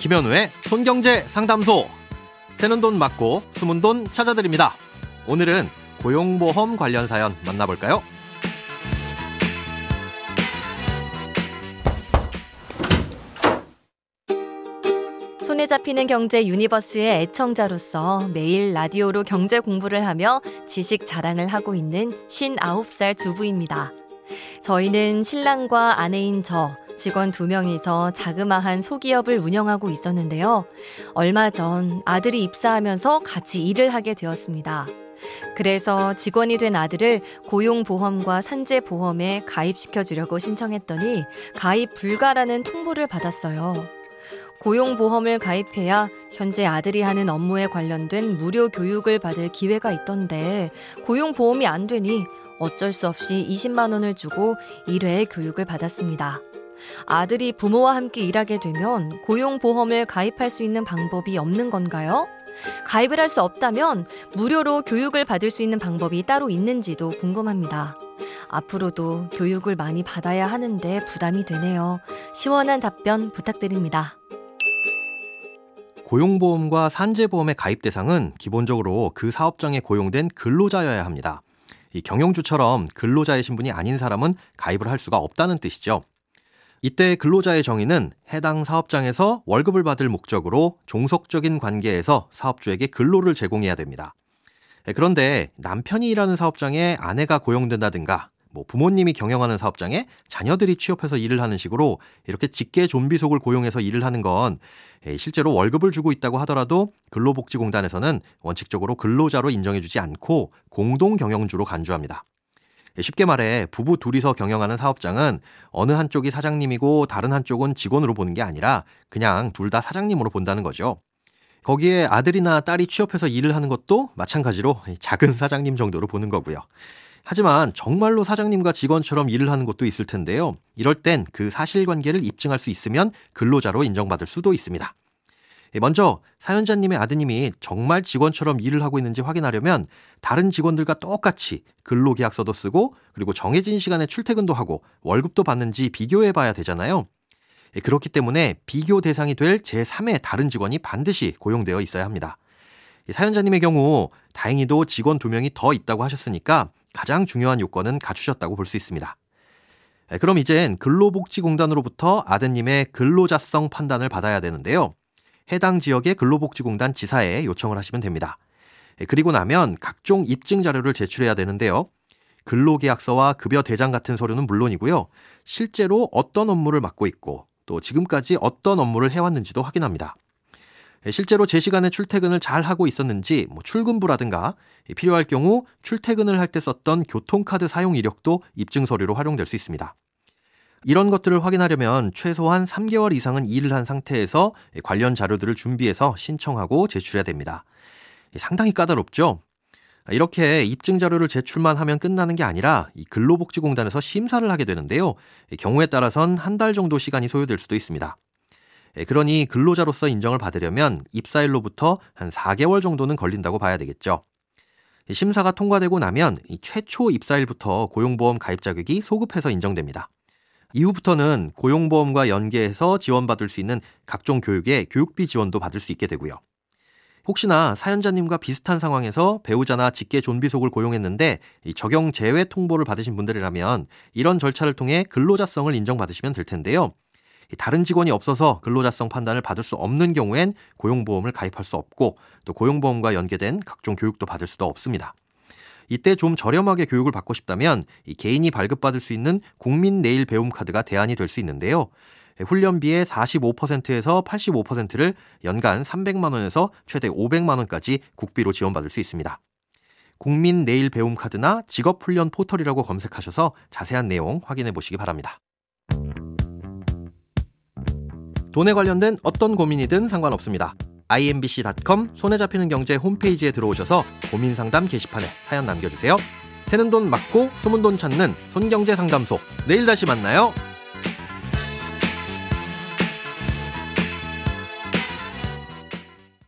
김현우의 손경제 상담소. 새는 돈 막고 숨은 돈 찾아드립니다. 오늘은 고용보험 관련 사연 만나볼까요? 손에 잡히는 경제 유니버스의 애청자로서 매일 라디오로 경제 공부를 하며 지식 자랑을 하고 있는 59살 주부입니다. 저희는 신랑과 아내인 저, 직원 두 명이서 자그마한 소기업을 운영하고 있었는데요. 얼마 전 아들이 입사하면서 같이 일을 하게 되었습니다. 그래서 직원이 된 아들을 고용보험과 산재보험에 가입시켜 주려고 신청했더니 가입 불가라는 통보를 받았어요. 고용보험을 가입해야 현재 아들이 하는 업무에 관련된 무료 교육을 받을 기회가 있던데 고용보험이 안 되니 어쩔 수 없이 20만 원을 주고 1회 교육을 받았습니다. 아들이 부모와 함께 일하게 되면 고용보험을 가입할 수 있는 방법이 없는 건가요? 가입을 할 수 없다면 무료로 교육을 받을 수 있는 방법이 따로 있는지도 궁금합니다. 앞으로도 교육을 많이 받아야 하는데 부담이 되네요. 시원한 답변 부탁드립니다. 고용보험과 산재보험의 가입 대상은 기본적으로 그 사업장에 고용된 근로자여야 합니다. 이 경영주처럼 근로자의 신분이 아닌 사람은 가입을 할 수가 없다는 뜻이죠. 이때 근로자의 정의는 해당 사업장에서 월급을 받을 목적으로 종속적인 관계에서 사업주에게 근로를 제공해야 됩니다. 예, 그런데 남편이 일하는 사업장에 아내가 고용된다든가 뭐 부모님이 경영하는 사업장에 자녀들이 취업해서 일을 하는 식으로 이렇게 직계 좀비 속을 고용해서 일을 하는 건 예, 실제로 월급을 주고 있다고 하더라도 근로복지공단에서는 원칙적으로 근로자로 인정해주지 않고 공동 경영주로 간주합니다. 예, 쉽게 말해 부부 둘이서 경영하는 사업장은 어느 한쪽이 사장님이고 다른 한쪽은 직원으로 보는 게 아니라 그냥 둘 다 사장님으로 본다는 거죠. 거기에 아들이나 딸이 취업해서 일을 하는 것도 마찬가지로 작은 사장님 정도로 보는 거고요. 하지만 정말로 사장님과 직원처럼 일을 하는 곳도 있을 텐데요. 이럴 땐 그 사실관계를 입증할 수 있으면 근로자로 인정받을 수도 있습니다. 예, 먼저 사연자님의 아드님이 정말 직원처럼 일을 하고 있는지 확인하려면 다른 직원들과 똑같이 근로계약서도 쓰고 그리고 정해진 시간에 출퇴근도 하고 월급도 받는지 비교해 봐야 되잖아요. 예, 그렇기 때문에 비교 대상이 될 제3의 다른 직원이 반드시 고용되어 있어야 합니다. 사연자님의 경우 다행히도 직원 두 명이 더 있다고 하셨으니까 가장 중요한 요건은 갖추셨다고 볼 수 있습니다. 예, 그럼 이젠 근로복지공단으로부터 아드님의 근로자성 판단을 받아야 되는데요. 해당 지역의 근로복지공단 지사에 요청을 하시면 됩니다. 예, 그리고 나면 각종 입증 자료를 제출해야 되는데요. 근로계약서와 급여 대장 같은 서류는 물론이고요. 실제로 어떤 업무를 맡고 있고 또 지금까지 어떤 업무를 해왔는지도 확인합니다. 예, 실제로 제 시간에 출퇴근을 잘 하고 있었는지 뭐 출근부라든가 필요할 경우 출퇴근을 할 때 썼던 교통카드 사용 이력도 입증 서류로 활용될 수 있습니다. 이런 것들을 확인하려면 최소한 3개월 이상은 일을 한 상태에서 관련 자료들을 준비해서 신청하고 제출해야 됩니다. 상당히 까다롭죠? 이렇게 입증 자료를 제출만 하면 끝나는 게 아니라 이 근로복지공단에서 심사를 하게 되는데요. 경우에 따라선 한 달 정도 시간이 소요될 수도 있습니다. 그러니 근로자로서 인정을 받으려면 입사일로부터 한 4개월 정도는 걸린다고 봐야 되겠죠. 심사가 통과되고 나면 최초 입사일부터 고용보험 가입 자격이 소급해서 인정됩니다. 이후부터는 고용보험과 연계해서 지원받을 수 있는 각종 교육에 교육비 지원도 받을 수 있게 되고요. 혹시나 사연자님과 비슷한 상황에서 배우자나 직계 존비속을 고용했는데 적용 제외 통보를 받으신 분들이라면 이런 절차를 통해 근로자성을 인정받으시면 될 텐데요. 다른 직원이 없어서 근로자성 판단을 받을 수 없는 경우엔 고용보험을 가입할 수 없고 또 고용보험과 연계된 각종 교육도 받을 수도 없습니다. 이때 좀 저렴하게 교육을 받고 싶다면 이 개인이 발급받을 수 있는 국민 내일 배움 카드가 대안이 될 수 있는데요. 훈련비의 45%에서 85%를 연간 300만 원에서 최대 500만 원까지 국비로 지원받을 수 있습니다. 국민 내일 배움 카드나 직업 훈련 포털이라고 검색하셔서 자세한 내용 확인해 보시기 바랍니다. 돈에 관련된 어떤 고민이든 상관없습니다. imbc.com 손에 잡히는 경제 홈페이지에 들어오셔서 고민 상담 게시판에 사연 남겨주세요. 새는 돈 맞고 소문 돈 찾는 손경제 상담소. 내일 다시 만나요.